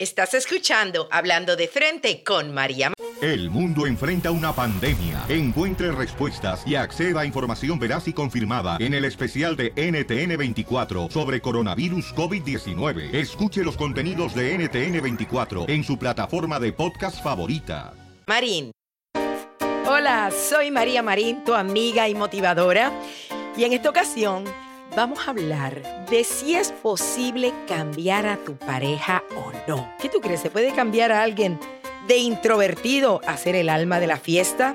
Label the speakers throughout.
Speaker 1: Estás escuchando Hablando de Frente con María.
Speaker 2: El mundo enfrenta una pandemia. Encuentre respuestas y acceda a información veraz y confirmada en el especial de NTN24 sobre coronavirus COVID-19. Escuche los contenidos de NTN24 en su plataforma de podcast favorita.
Speaker 1: Marín. Hola, soy María Marín, tu amiga y motivadora. Y en esta ocasión vamos a hablar de si es posible cambiar a tu pareja o no. ¿Qué tú crees? ¿Se puede cambiar a alguien de introvertido a ser el alma de la fiesta?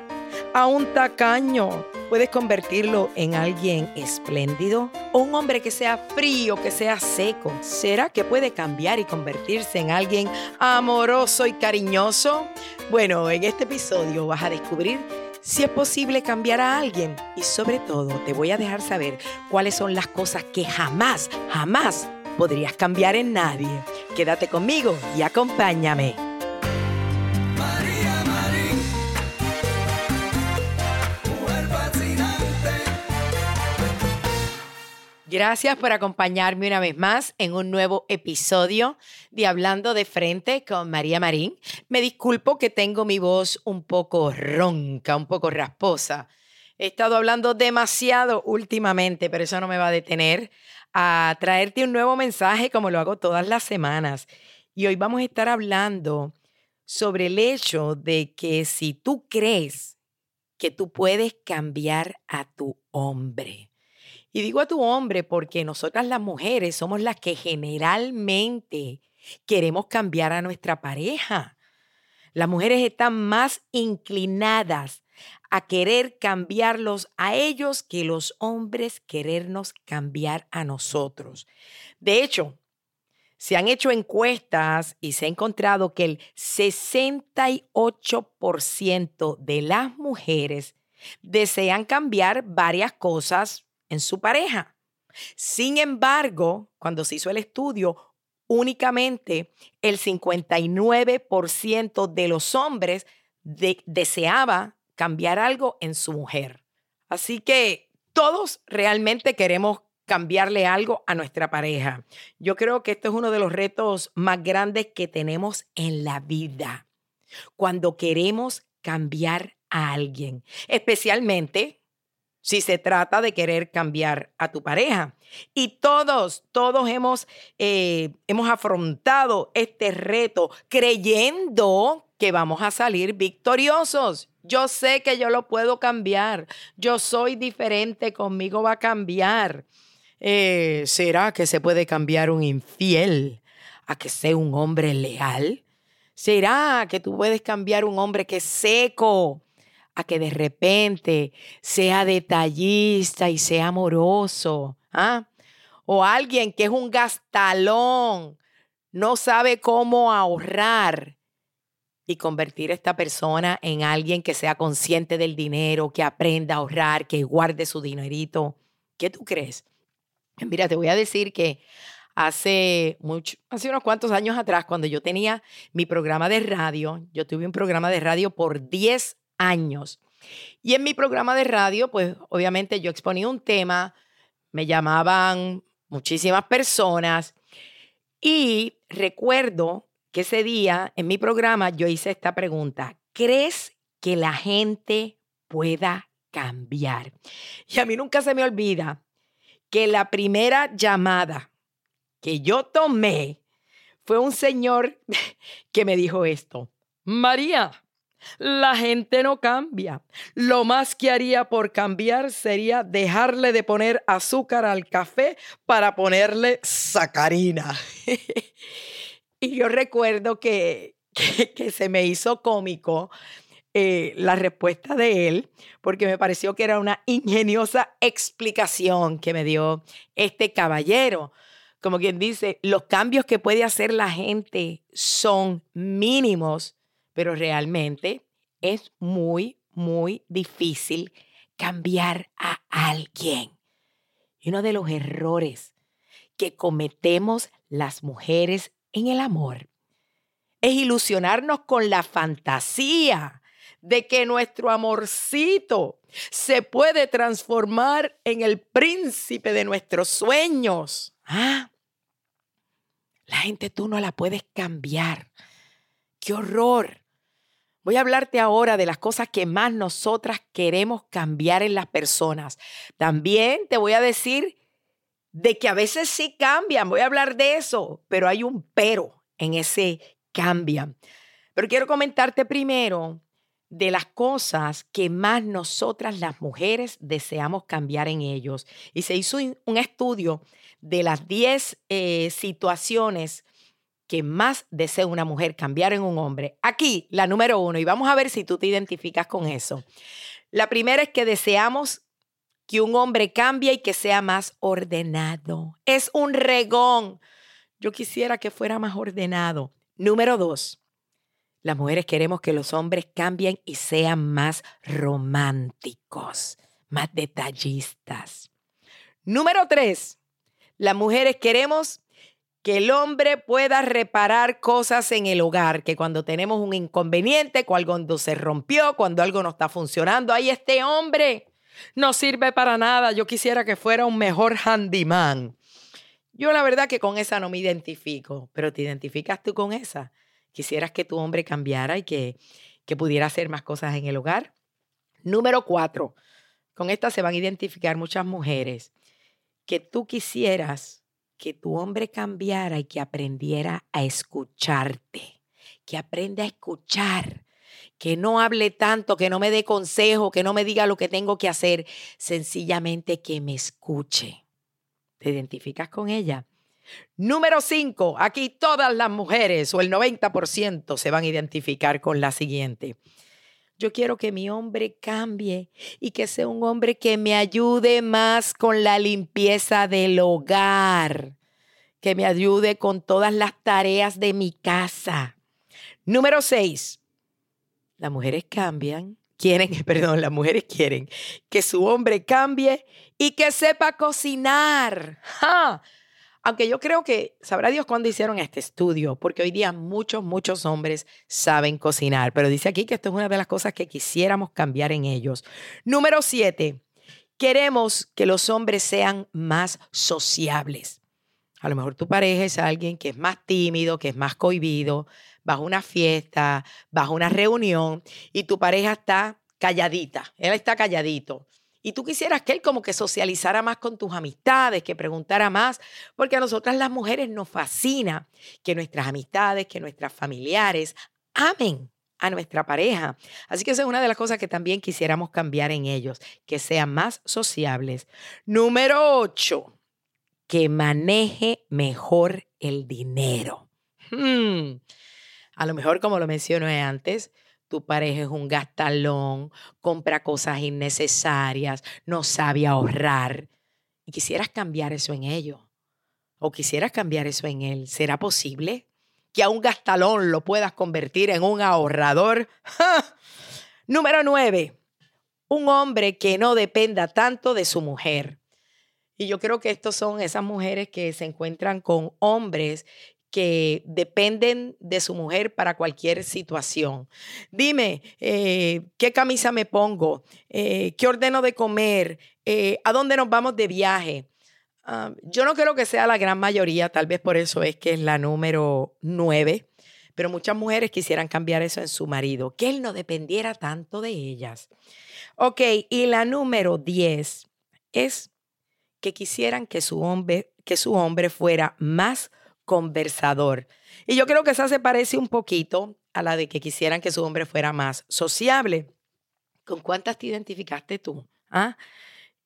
Speaker 1: ¿A un tacaño? ¿Puedes convertirlo en alguien espléndido? ¿O un hombre que sea frío, que sea seco? ¿Será que puede cambiar y convertirse en alguien amoroso y cariñoso? Bueno, en este episodio vas a descubrir si es posible cambiar a alguien y sobre todo te voy a dejar saber cuáles son las cosas que jamás, jamás podrías cambiar en nadie. Quédate conmigo y acompáñame. Gracias por acompañarme una vez más en un nuevo episodio de Hablando de Frente con María Marín. Me disculpo que tengo mi voz un poco ronca, un poco rasposa. He estado hablando demasiado últimamente, pero eso no me va a detener a traerte un nuevo mensaje como lo hago todas las semanas. Y hoy vamos a estar hablando sobre el hecho de que si tú crees que tú puedes cambiar a tu hombre, y digo a tu hombre porque nosotras las mujeres somos las que generalmente queremos cambiar a nuestra pareja. Las mujeres están más inclinadas a querer cambiarlos a ellos que los hombres querernos cambiar a nosotros. De hecho, se han hecho encuestas y se ha encontrado que el 68% de las mujeres desean cambiar varias cosas en su pareja. Sin embargo, cuando se hizo el estudio, únicamente el 59% de los hombres deseaba cambiar algo en su mujer. Así que todos realmente queremos cambiarle algo a nuestra pareja. Yo creo que esto es uno de los retos más grandes que tenemos en la vida. Cuando queremos cambiar a alguien, especialmente si se trata de querer cambiar a tu pareja. Y todos, todos hemos, eh, hemos afrontado este reto creyendo que vamos a salir victoriosos. Yo sé que yo lo puedo cambiar. Yo soy diferente, conmigo va a cambiar. Eh, ¿Será que se puede cambiar un infiel a que sea un hombre leal? ¿Será que tú puedes cambiar un hombre que es seco a que de repente sea detallista y sea amoroso. ¿ah? O alguien que es un gastalón, no sabe cómo ahorrar y convertir a esta persona en alguien que sea consciente del dinero, que aprenda a ahorrar, que guarde su dinerito. ¿Qué tú crees? Mira, te voy a decir que hace, mucho, hace unos cuantos años atrás, cuando yo tenía mi programa de radio, yo tuve un programa de radio por 10 años. Y en mi programa de radio, pues obviamente yo exponía un tema, me llamaban muchísimas personas y recuerdo que ese día en mi programa yo hice esta pregunta, ¿crees que la gente pueda cambiar? Y a mí nunca se me olvida que la primera llamada que yo tomé fue un señor que me dijo esto. María, la gente no cambia. Lo más que haría por cambiar sería dejarle de poner azúcar al café para ponerle sacarina. y yo recuerdo que, que, se me hizo cómico eh, la respuesta de él, porque me pareció que era una ingeniosa explicación que me dio este caballero. Como quien dice, los cambios que puede hacer la gente son mínimos, pero realmente es muy, muy difícil cambiar a alguien. Y uno de los errores que cometemos las mujeres en el amor es ilusionarnos con la fantasía de que nuestro amorcito se puede transformar en el príncipe de nuestros sueños. Ah, la gente tú no la puedes cambiar. ¡Qué horror! Voy a hablarte ahora de las cosas que más nosotras queremos cambiar en las personas. También te voy a decir de que a veces sí cambian, voy a hablar de eso, pero hay un pero en ese cambian. Pero quiero comentarte primero de las cosas que más nosotras las mujeres deseamos cambiar en ellos. Y se hizo un estudio de las 10 eh, situaciones que más desea una mujer cambiar en un hombre. Aquí, la número uno, y vamos a ver si tú te identificas con eso. La primera es que deseamos que un hombre cambie y que sea más ordenado. Es un regón. Yo quisiera que fuera más ordenado. Número dos, las mujeres queremos que los hombres cambien y sean más románticos, más detallistas. Número tres, las mujeres queremos que el hombre pueda reparar cosas en el hogar, que cuando tenemos un inconveniente, cuando se rompió, cuando algo no está funcionando, ahí este hombre no sirve para nada. Yo quisiera que fuera un mejor handyman. Yo la verdad que con esa no me identifico, pero ¿te identificas tú con esa? quisieras que tu hombre cambiara y que, que pudiera hacer más cosas en el hogar. Número cuatro, con esta se van a identificar muchas mujeres, que tú quisieras que tu hombre cambiara y que aprendiera a escucharte, que aprenda a escuchar, que no hable tanto, que no me dé consejo, que no me diga lo que tengo que hacer, sencillamente que me escuche. ¿Te identificas con ella? Número 5, aquí todas las mujeres o el 90% se van a identificar con la siguiente. Yo quiero que mi hombre cambie y que sea un hombre que me ayude más con la limpieza del hogar, que me ayude con todas las tareas de mi casa. Número 6, las mujeres cambian, quieren, perdón, las mujeres quieren que su hombre cambie y que sepa cocinar. ¡Ja! Aunque yo creo que sabrá Dios cuándo hicieron este estudio, porque hoy día muchos, muchos hombres saben cocinar, pero dice aquí que esto es una de las cosas que quisiéramos cambiar en ellos. Número siete, queremos que los hombres sean más sociables. A lo mejor tu pareja es alguien que es más tímido, que es más cohibido, vas a una fiesta, vas a una reunión y tu pareja está calladita, él está calladito y tú quisieras que él como que socializara más con tus amistades, que preguntara más, porque a nosotras las mujeres nos fascina que nuestras amistades, que nuestras familiares amen a nuestra pareja. Así que esa es una de las cosas que también quisiéramos cambiar en ellos, que sean más sociables. Número ocho, que maneje mejor el dinero. Hmm. A lo mejor, como lo mencioné antes, tu pareja es un gastalón, compra cosas innecesarias, no sabe ahorrar. Y quisieras cambiar eso en ellos. O quisieras cambiar eso en él. ¿Será posible que a un gastalón lo puedas convertir en un ahorrador? Número nueve, un hombre que no dependa tanto de su mujer. Y yo creo que estos son esas mujeres que se encuentran con hombres que dependen de su mujer para cualquier situación. Dime, eh, ¿qué camisa me pongo? Eh, ¿Qué ordeno de comer? Eh, ¿A dónde nos vamos de viaje? Ah, yo no creo que sea la gran mayoría, tal vez por eso es que es la número nueve, pero muchas mujeres quisieran cambiar eso en su marido, que él no dependiera tanto de ellas. Ok, y la número diez es que quisieran que su hombre, que su hombre fuera más conversador. Y yo creo que esa se parece un poquito a la de que quisieran que su hombre fuera más sociable. ¿Con cuántas te identificaste tú? ¿Ah?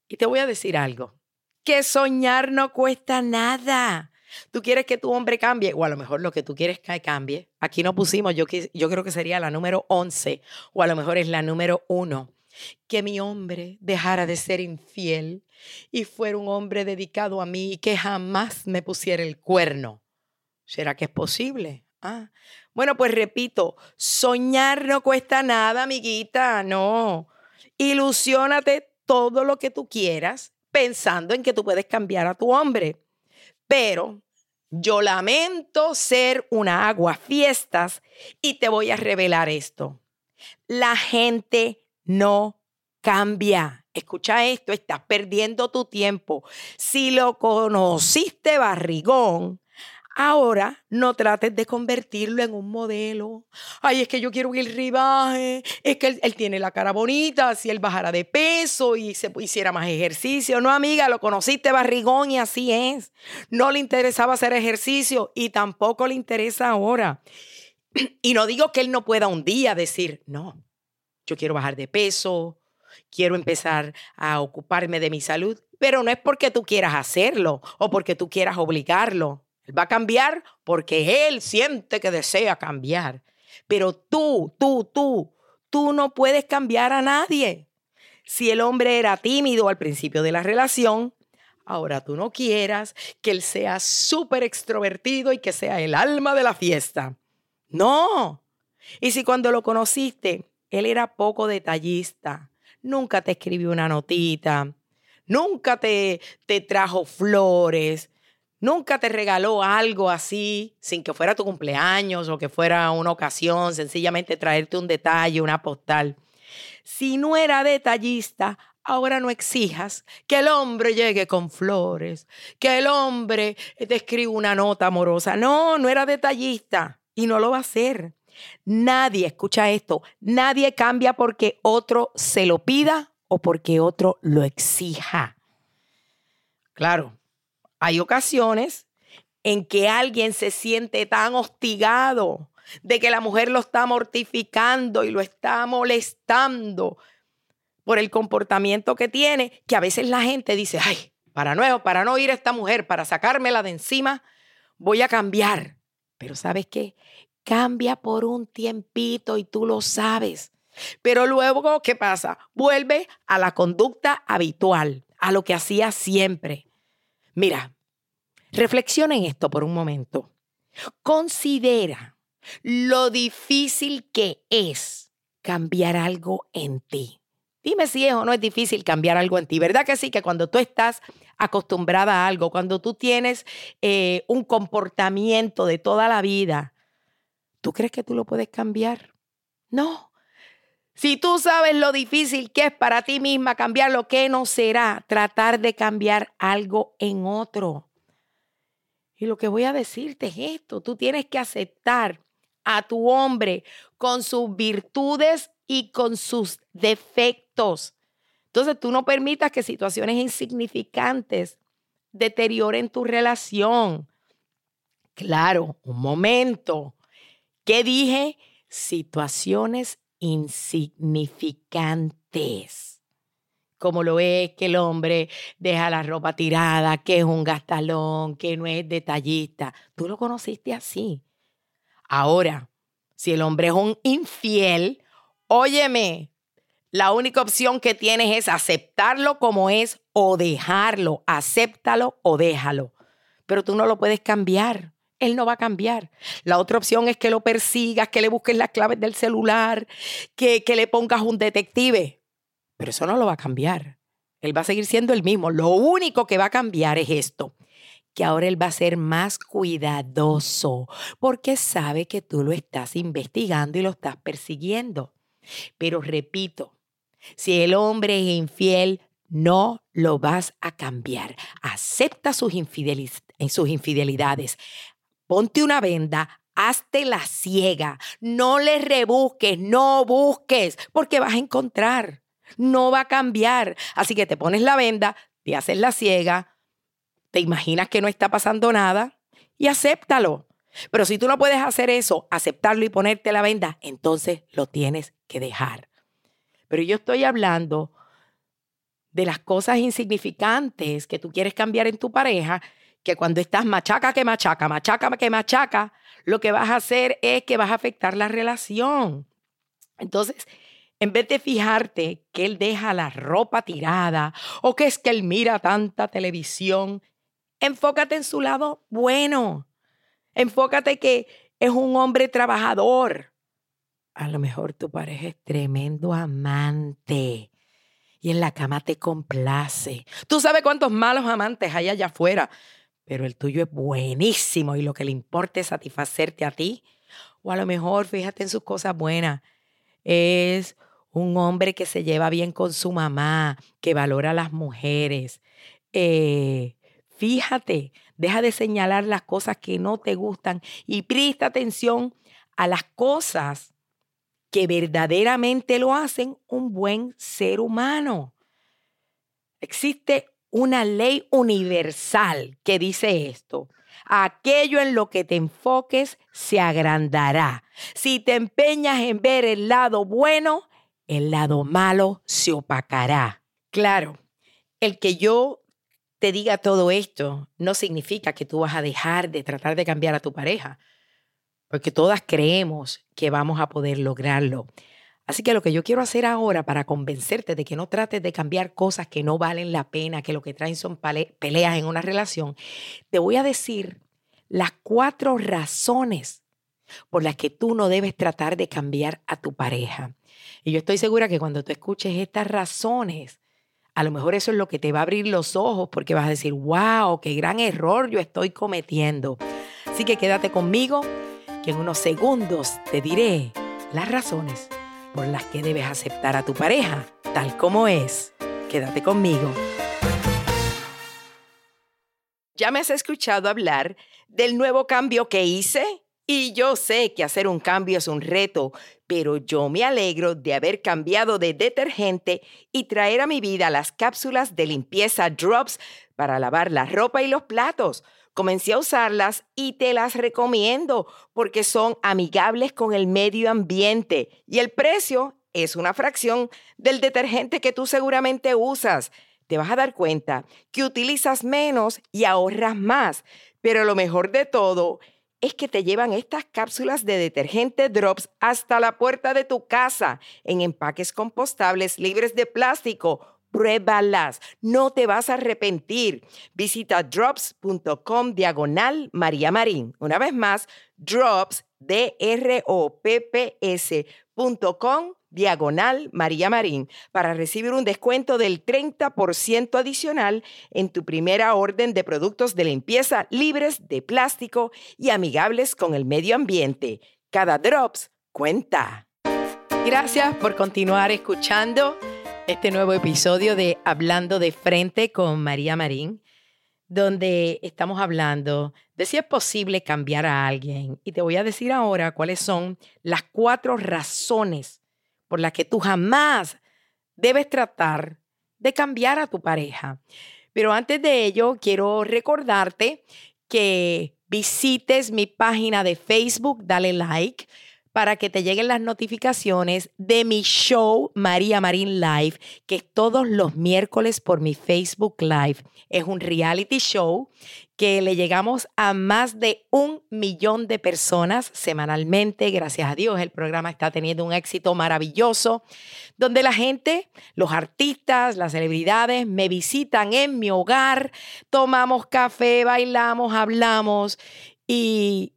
Speaker 1: Y te voy a decir algo, que soñar no cuesta nada. Tú quieres que tu hombre cambie, o a lo mejor lo que tú quieres que cambie. Aquí no pusimos, yo, yo creo que sería la número 11, o a lo mejor es la número 1. Que mi hombre dejara de ser infiel y fuera un hombre dedicado a mí y que jamás me pusiera el cuerno. ¿Será que es posible? Ah. Bueno, pues repito, soñar no cuesta nada, amiguita, no. Ilusiónate todo lo que tú quieras pensando en que tú puedes cambiar a tu hombre. Pero yo lamento ser una agua fiestas y te voy a revelar esto. La gente no cambia. Escucha esto, estás perdiendo tu tiempo. Si lo conociste barrigón, Ahora no trates de convertirlo en un modelo. Ay, es que yo quiero el ribaje. Es que él, tiene la cara bonita. Si él bajara de peso y se hiciera más ejercicio. No, amiga, lo conociste barrigón y así es. No le interesaba hacer ejercicio y tampoco le interesa ahora. Y no digo que él no pueda un día decir, no, yo quiero bajar de peso, quiero empezar a ocuparme de mi salud, pero no es porque tú quieras hacerlo o porque tú quieras obligarlo. Él va a cambiar porque él siente que desea cambiar. Pero tú, tú, tú, tú no puedes cambiar a nadie. Si el hombre era tímido al principio de la relación, ahora tú no quieras que él sea súper extrovertido y que sea el alma de la fiesta. No. Y si cuando lo conociste, él era poco detallista, nunca te escribió una notita, nunca te, te trajo flores, Nunca te regaló algo así sin que fuera tu cumpleaños o que fuera una ocasión, sencillamente traerte un detalle, una postal. Si no era detallista, ahora no exijas que el hombre llegue con flores, que el hombre te escriba una nota amorosa. No, no era detallista y no lo va a hacer. Nadie, escucha esto, nadie cambia porque otro se lo pida o porque otro lo exija. Claro, hay ocasiones en que alguien se siente tan hostigado de que la mujer lo está mortificando y lo está molestando por el comportamiento que tiene, que a veces la gente dice, ay, para no, para no ir a esta mujer, para sacármela de encima, voy a cambiar. Pero ¿sabes qué? Cambia por un tiempito y tú lo sabes. Pero luego, ¿qué pasa? Vuelve a la conducta habitual, a lo que hacía siempre. Mira, reflexiona en esto por un momento. Considera lo difícil que es cambiar algo en ti. Dime si es o no es difícil cambiar algo en ti. ¿Verdad que sí? Que cuando tú estás acostumbrada a algo, cuando tú tienes eh, un comportamiento de toda la vida, ¿tú crees que tú lo puedes cambiar? No. Si tú sabes lo difícil que es para ti misma cambiar lo que no será tratar de cambiar algo en otro. Y lo que voy a decirte es esto, tú tienes que aceptar a tu hombre con sus virtudes y con sus defectos. Entonces tú no permitas que situaciones insignificantes deterioren tu relación. Claro, un momento. ¿Qué dije? Situaciones insignificantes, como lo es que el hombre deja la ropa tirada, que es un gastalón, que no es detallista. Tú lo conociste así. Ahora, si el hombre es un infiel, óyeme, la única opción que tienes es aceptarlo como es o dejarlo. Acéptalo o déjalo. Pero tú no lo puedes cambiar él no va a cambiar. La otra opción es que lo persigas, que le busques las claves del celular, que, que le pongas un detective. Pero eso no lo va a cambiar. Él va a seguir siendo el mismo. Lo único que va a cambiar es esto, que ahora él va a ser más cuidadoso porque sabe que tú lo estás investigando y lo estás persiguiendo. Pero repito, si el hombre es infiel, no lo vas a cambiar. Acepta sus, sus infidelidades ponte una venda, hazte la ciega, no le rebusques, no busques, porque vas a encontrar, no va a cambiar. Así que te pones la venda, te haces la ciega, te imaginas que no está pasando nada y acéptalo. Pero si tú no puedes hacer eso, aceptarlo y ponerte la venda, entonces lo tienes que dejar. Pero yo estoy hablando de las cosas insignificantes que tú quieres cambiar en tu pareja, que cuando estás machaca que machaca, machaca que machaca, lo que vas a hacer es que vas a afectar la relación. Entonces, en vez de fijarte que él deja la ropa tirada o que es que él mira tanta televisión, enfócate en su lado bueno. Enfócate que es un hombre trabajador. A lo mejor tu pareja es tremendo amante y en la cama te complace. Tú sabes cuántos malos amantes hay allá afuera, pero el tuyo es buenísimo y lo que le importa es satisfacerte a ti. O a lo mejor, fíjate en sus cosas buenas, es un hombre que se lleva bien con su mamá, que valora a las mujeres. Eh, fíjate, deja de señalar las cosas que no te gustan y presta atención a las cosas que verdaderamente lo hacen un buen ser humano. Existe una ley universal que dice esto. Aquello en lo que te enfoques se agrandará. Si te empeñas en ver el lado bueno, el lado malo se opacará. Claro, el que yo te diga todo esto no significa que tú vas a dejar de tratar de cambiar a tu pareja, porque todas creemos que vamos a poder lograrlo. Así que lo que yo quiero hacer ahora para convencerte de que no trates de cambiar cosas que no valen la pena, que lo que traen son peleas en una relación, te voy a decir las cuatro razones por las que tú no debes tratar de cambiar a tu pareja. Y yo estoy segura que cuando tú escuches estas razones, a lo mejor eso es lo que te va a abrir los ojos porque vas a decir, wow, qué gran error yo estoy cometiendo. Así que quédate conmigo, que en unos segundos te diré las razones por las que debes aceptar a tu pareja tal como es. Quédate conmigo. Ya me has escuchado hablar del nuevo cambio que hice y yo sé que hacer un cambio es un reto, pero yo me alegro de haber cambiado de detergente y traer a mi vida las cápsulas de limpieza Drops para lavar la ropa y los platos. Comencé a usarlas y te las recomiendo porque son amigables con el medio ambiente y el precio es una fracción del detergente que tú seguramente usas. Te vas a dar cuenta que utilizas menos y ahorras más, pero lo mejor de todo es que te llevan estas cápsulas de detergente drops hasta la puerta de tu casa en empaques compostables libres de plástico Pruébalas, no te vas a arrepentir. Visita drops.com diagonal María Marín. Una vez más, drops, D-R-O-P-P-S.com diagonal María Marín para recibir un descuento del 30% adicional en tu primera orden de productos de limpieza libres de plástico y amigables con el medio ambiente. Cada drops cuenta. Gracias por continuar escuchando este nuevo episodio de Hablando de Frente con María Marín, donde estamos hablando de si es posible cambiar a alguien. Y te voy a decir ahora cuáles son las cuatro razones por las que tú jamás debes tratar de cambiar a tu pareja. Pero antes de ello, quiero recordarte que visites mi página de Facebook, dale like para que te lleguen las notificaciones de mi show María Marín Live, que es todos los miércoles por mi Facebook Live. Es un reality show que le llegamos a más de un millón de personas semanalmente. Gracias a Dios, el programa está teniendo un éxito maravilloso, donde la gente, los artistas, las celebridades me visitan en mi hogar, tomamos café, bailamos, hablamos y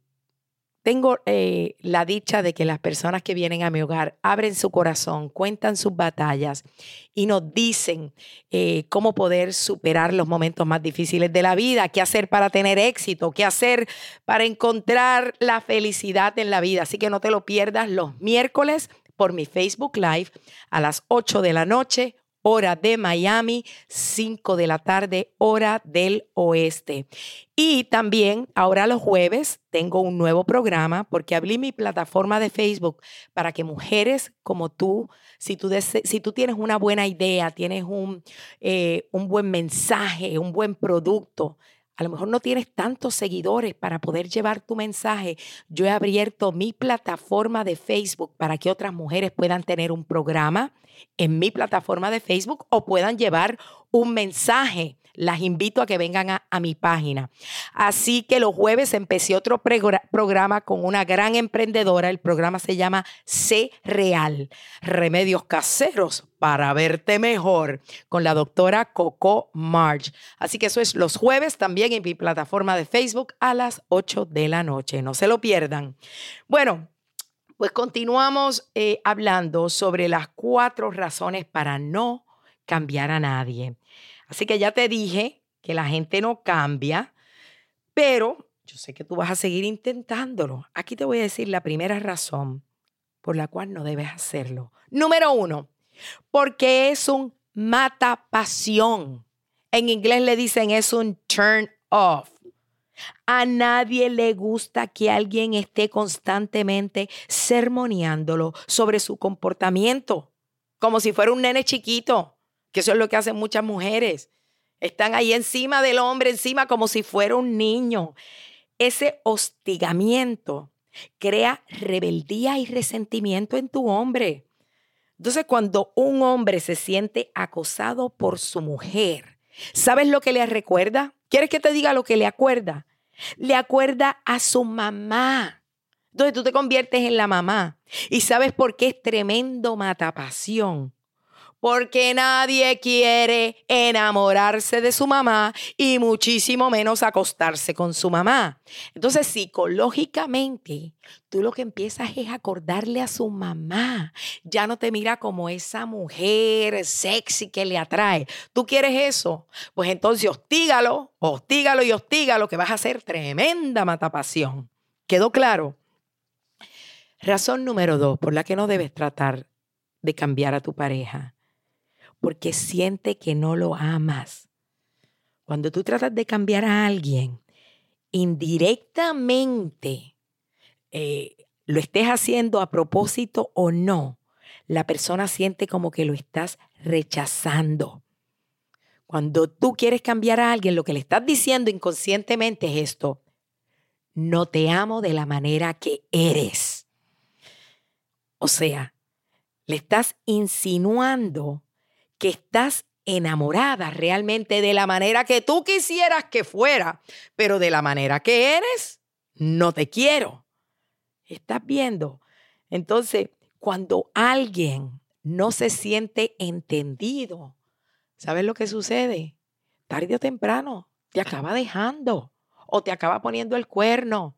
Speaker 1: tengo eh, la dicha de que las personas que vienen a mi hogar abren su corazón, cuentan sus batallas y nos dicen eh, cómo poder superar los momentos más difíciles de la vida, qué hacer para tener éxito, qué hacer para encontrar la felicidad en la vida. Así que no te lo pierdas los miércoles por mi Facebook Live a las 8 de la noche hora de Miami, 5 de la tarde, hora del oeste. Y también ahora los jueves tengo un nuevo programa porque abrí mi plataforma de Facebook para que mujeres como tú, si tú, si tú tienes una buena idea, tienes un, eh, un buen mensaje, un buen producto, a lo mejor no tienes tantos seguidores para poder llevar tu mensaje, yo he abierto mi plataforma de Facebook para que otras mujeres puedan tener un programa en mi plataforma de Facebook o puedan llevar un mensaje las invito a que vengan a, mi página. Así que los jueves empecé otro programa con una gran emprendedora. El programa se llama C Real, Remedios Caseros para verte mejor, con la doctora Coco March. Así que eso es los jueves también en mi plataforma de Facebook a las 8 de la noche. No se lo pierdan. Bueno, pues continuamos eh, hablando sobre las cuatro razones para no cambiar a nadie. Así que ya te dije que la gente no cambia, pero yo sé que tú vas a seguir intentándolo. Aquí te voy a decir la primera razón por la cual no debes hacerlo. Número uno, porque es un mata pasión. En inglés le dicen es un turn off. A nadie le gusta que alguien esté constantemente sermoneándolo sobre su comportamiento, como si fuera un nene chiquito que eso es lo que hacen muchas mujeres. Están ahí encima del hombre, encima como si fuera un niño. Ese hostigamiento crea rebeldía y resentimiento en tu hombre. Entonces, cuando un hombre se siente acosado por su mujer, ¿sabes lo que le recuerda? ¿Quieres que te diga lo que le acuerda? Le acuerda a su mamá. Entonces tú te conviertes en la mamá. ¿Y sabes por qué es tremendo matapasión? Porque nadie quiere enamorarse de su mamá y muchísimo menos acostarse con su mamá. Entonces, psicológicamente, tú lo que empiezas es acordarle a su mamá. Ya no te mira como esa mujer sexy que le atrae. ¿Tú quieres eso? Pues entonces hostígalo, hostígalo y hostígalo, que vas a hacer tremenda matapasión. ¿Quedó claro? Razón número dos por la que no debes tratar de cambiar a tu pareja porque siente que no lo amas. Cuando tú tratas de cambiar a alguien, indirectamente, eh, lo estés haciendo a propósito o no, la persona siente como que lo estás rechazando. Cuando tú quieres cambiar a alguien, lo que le estás diciendo inconscientemente es esto, no te amo de la manera que eres. O sea, le estás insinuando que estás enamorada realmente de la manera que tú quisieras que fuera, pero de la manera que eres, no te quiero. ¿Estás viendo? Entonces, cuando alguien no se siente entendido, ¿sabes lo que sucede? Tarde o temprano te acaba dejando o te acaba poniendo el cuerno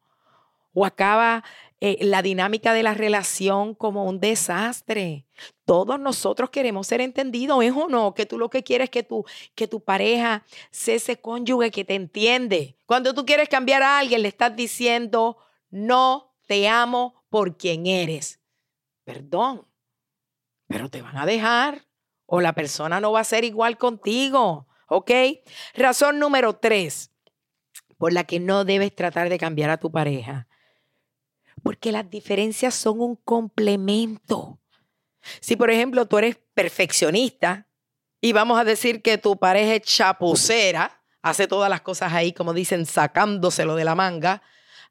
Speaker 1: o acaba eh, la dinámica de la relación como un desastre. Todos nosotros queremos ser entendidos, ¿es o no? Que tú lo que quieres es que tu, que tu pareja sea ese cónyuge que te entiende. Cuando tú quieres cambiar a alguien, le estás diciendo, no te amo por quien eres. Perdón, pero te van a dejar o la persona no va a ser igual contigo. ¿Ok? Razón número tres por la que no debes tratar de cambiar a tu pareja porque las diferencias son un complemento. Si, por ejemplo, tú eres perfeccionista y vamos a decir que tu pareja es chapucera, hace todas las cosas ahí, como dicen, sacándoselo de la manga,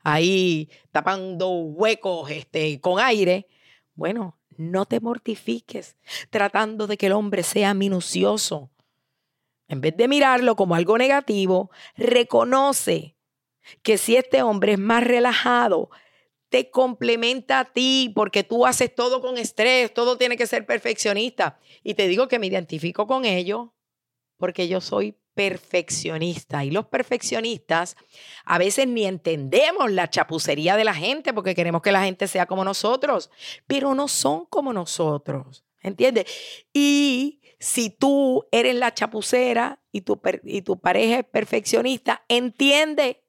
Speaker 1: ahí tapando huecos este, con aire, bueno, no te mortifiques tratando de que el hombre sea minucioso. En vez de mirarlo como algo negativo, reconoce que si este hombre es más relajado, te complementa a ti porque tú haces todo con estrés, todo tiene que ser perfeccionista. Y te digo que me identifico con ello porque yo soy perfeccionista y los perfeccionistas a veces ni entendemos la chapucería de la gente porque queremos que la gente sea como nosotros, pero no son como nosotros, ¿entiendes? Y si tú eres la chapucera y tu, y tu pareja es perfeccionista, entiende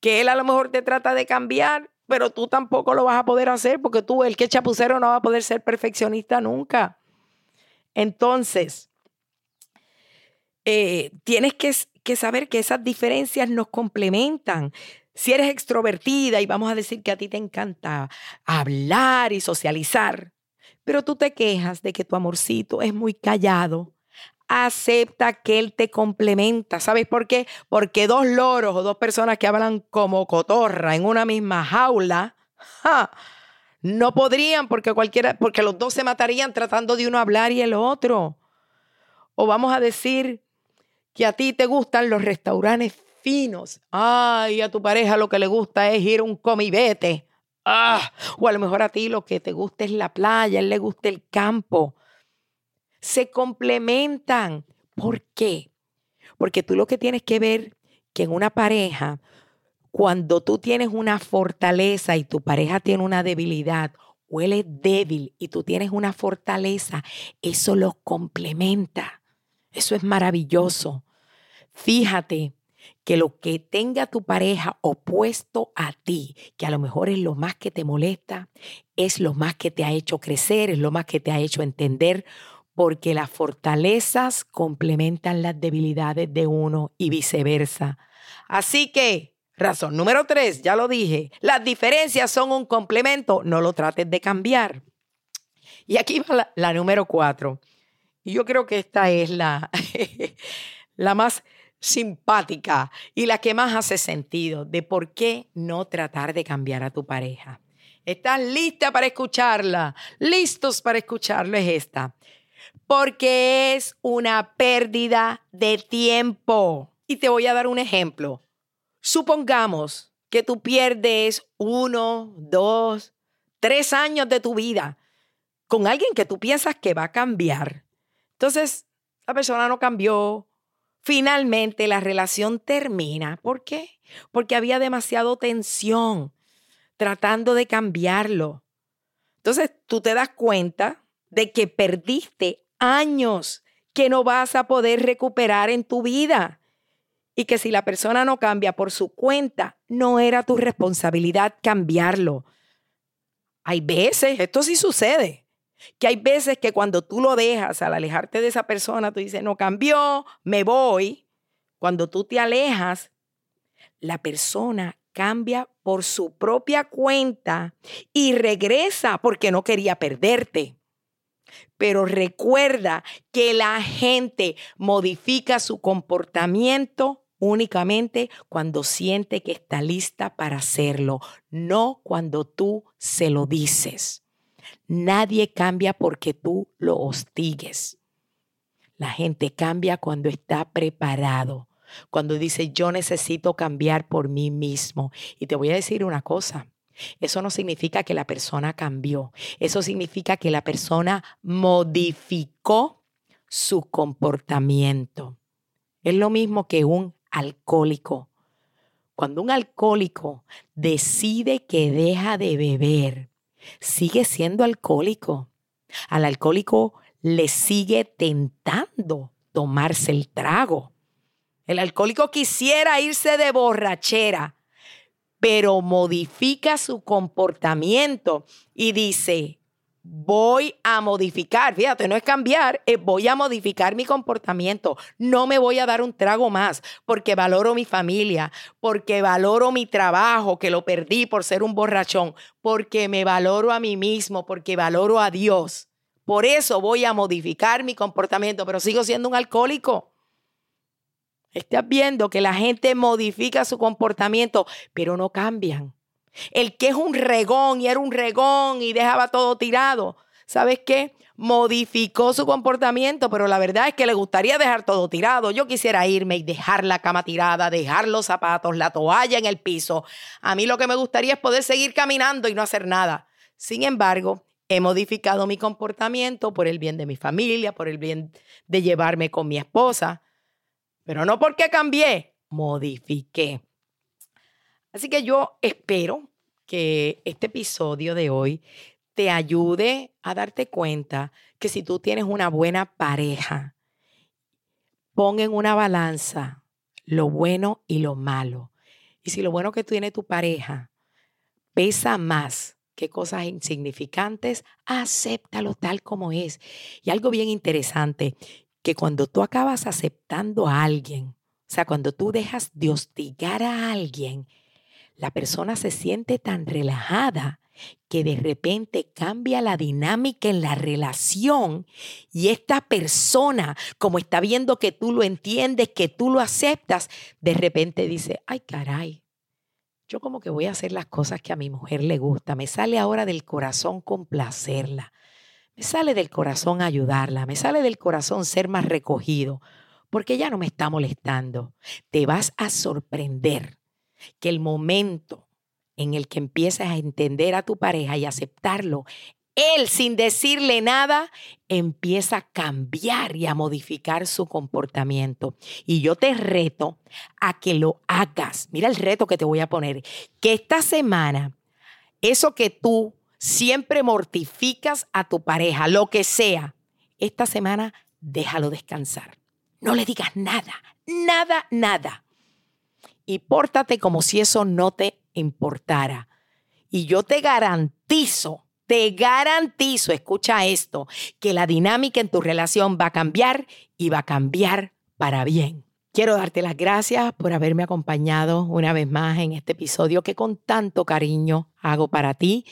Speaker 1: que él a lo mejor te trata de cambiar pero tú tampoco lo vas a poder hacer porque tú, el que es chapucero, no va a poder ser perfeccionista nunca. Entonces, eh, tienes que, que saber que esas diferencias nos complementan. Si eres extrovertida y vamos a decir que a ti te encanta hablar y socializar, pero tú te quejas de que tu amorcito es muy callado, acepta que Él te complementa. ¿Sabes por qué? Porque dos loros o dos personas que hablan como cotorra en una misma jaula, no podrían porque cualquiera, porque los dos se matarían tratando de uno hablar y el otro. O vamos a decir que a ti te gustan los restaurantes finos. Ay, a tu pareja lo que le gusta es ir a un comibete. Ah, o a lo mejor a ti lo que te gusta es la playa, a él le gusta el campo. Se complementan. ¿Por qué? Porque tú lo que tienes que ver que en una pareja, cuando tú tienes una fortaleza y tu pareja tiene una debilidad, o él es débil y tú tienes una fortaleza, eso lo complementa. Eso es maravilloso. Fíjate que lo que tenga tu pareja opuesto a ti, que a lo mejor es lo más que te molesta, es lo más que te ha hecho crecer, es lo más que te ha hecho entender, porque las fortalezas complementan las debilidades de uno y viceversa. Así que, razón número tres, ya lo dije, las diferencias son un complemento, no lo trates de cambiar. Y aquí va la, número cuatro. Y yo creo que esta es la, la más simpática y la que más hace sentido de por qué no tratar de cambiar a tu pareja. ¿Estás lista para escucharla? ¿Listos para escucharlo? Es esta. Porque es una pérdida de tiempo. Y te voy a dar un ejemplo. Supongamos que tú pierdes uno, dos, tres años de tu vida con alguien que tú piensas que va a cambiar. Entonces, la persona no cambió, Finalmente la relación termina. ¿Por qué? Porque había demasiado tensión tratando de cambiarlo. Entonces tú te das cuenta de que perdiste años que no vas a poder recuperar en tu vida y que si la persona no cambia por su cuenta, no era tu responsabilidad cambiarlo. Hay veces, esto sí sucede, que hay veces que cuando tú lo dejas, al alejarte de esa persona, tú dices, no cambió, me voy. Cuando tú te alejas, la persona cambia por su propia cuenta y regresa porque no quería perderte. Pero recuerda que la gente modifica su comportamiento únicamente cuando siente que está lista para hacerlo, no cuando tú se lo dices. Nadie cambia porque tú lo hostigues. La gente cambia cuando está preparado, cuando dice yo necesito cambiar por mí mismo. Y te voy a decir una cosa, eso no significa que la persona cambió, eso significa que la persona modificó su comportamiento. Es lo mismo que un alcohólico. Cuando un alcohólico decide que deja de beber, sigue siendo alcohólico. Al alcohólico le sigue tentando tomarse el trago. El alcohólico quisiera irse de borrachera, pero modifica su comportamiento y dice, voy a modificar, fíjate, no es cambiar, voy a modificar mi comportamiento. No me voy a dar un trago más porque valoro mi familia, porque valoro mi trabajo que lo perdí por ser un borrachón, porque me valoro a mí mismo, porque valoro a Dios. Por eso voy a modificar mi comportamiento, pero sigo siendo un alcohólico. Estás viendo que la gente modifica su comportamiento, pero no cambian. El que es un regón y era un regón y dejaba todo tirado, ¿sabes qué? Modificó su comportamiento, pero la verdad es que le gustaría dejar todo tirado. Yo quisiera irme y dejar la cama tirada, dejar los zapatos, la toalla en el piso. A mí lo que me gustaría es poder seguir caminando y no hacer nada. Sin embargo, he modificado mi comportamiento por el bien de mi familia, por el bien de llevarme con mi esposa. Pero no porque cambié, modifiqué. Así que yo espero que este episodio de hoy te ayude a darte cuenta que si tú tienes una buena pareja, pon en una balanza lo bueno y lo malo. Y si lo bueno que tiene tu pareja pesa más que cosas insignificantes, acéptalo tal como es. Y algo bien interesante, que cuando tú acabas aceptando a alguien, o sea, cuando tú dejas de hostigar a alguien, la persona se siente tan relajada que de repente cambia la dinámica en la relación y esta persona, como está viendo que tú lo entiendes, que tú lo aceptas, de repente dice, ay caray, yo como que voy a hacer las cosas que a mi mujer le gusta, me sale ahora del corazón complacerla, me sale del corazón ayudarla, me sale del corazón ser más recogido, porque ya no me está molestando. Te vas a sorprender que el momento en el que empiezas a entender a tu pareja y aceptarlo, él sin decirle nada empieza a cambiar y a modificar su comportamiento. Y yo te reto a que lo hagas. Mira el reto que te voy a poner. Que esta semana, eso que tú siempre mortificas a tu pareja, lo que sea, esta semana déjalo descansar. No le digas nada, nada, nada. Y pórtate como si eso no te importara. Y yo te garantizo, te garantizo, escucha esto, que la dinámica en tu relación va a cambiar y va a cambiar para bien. Quiero darte las gracias por haberme acompañado una vez más en este episodio que con tanto cariño hago para ti.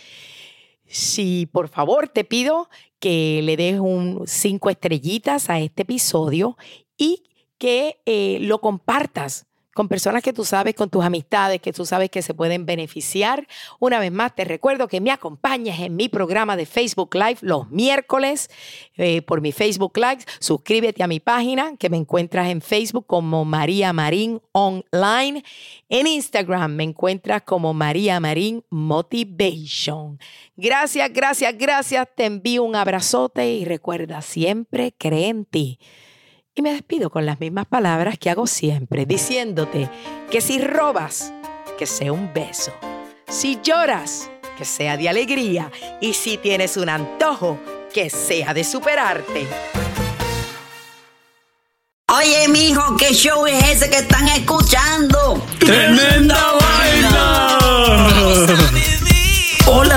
Speaker 1: Si por favor te pido que le des un cinco estrellitas a este episodio y que eh, lo compartas con personas que tú sabes, con tus amistades, que tú sabes que se pueden beneficiar. Una vez más, te recuerdo que me acompañes en mi programa de Facebook Live los miércoles eh, por mi Facebook Live. Suscríbete a mi página que me encuentras en Facebook como María Marín Online. En Instagram me encuentras como María Marín Motivation. Gracias, gracias, gracias. Te envío un abrazote y recuerda siempre, cree en ti. Y me despido con las mismas palabras que hago siempre, diciéndote que si robas, que sea un beso. Si lloras, que sea de alegría. Y si tienes un antojo, que sea de superarte.
Speaker 3: Oye, mijo, ¿qué show es ese que están escuchando?
Speaker 4: ¡Tremenda, vaina!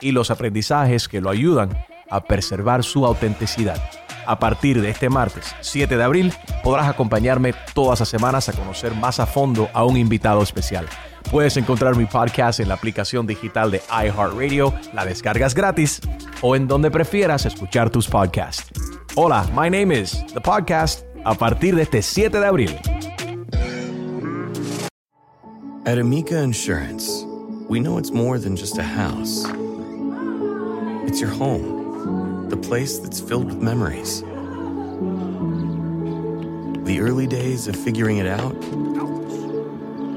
Speaker 5: y los aprendizajes que lo ayudan a preservar su autenticidad. A partir de este martes 7 de abril podrás acompañarme todas las semanas a conocer más a fondo a un invitado especial. Puedes encontrar mi podcast en la aplicación digital de iHeartRadio, la descargas gratis o en donde prefieras escuchar tus podcasts. Hola, my name is The Podcast a partir de este 7 de abril.
Speaker 6: At Amica Insurance, we know it's more than just a house. It's your home, the place that's filled with memories. The early days of figuring it out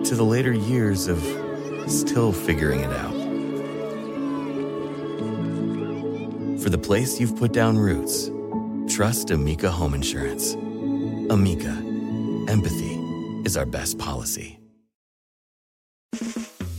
Speaker 6: to the later years of still figuring it out. For the place you've put down roots, trust Amica Home Insurance. Amica, empathy is our best policy.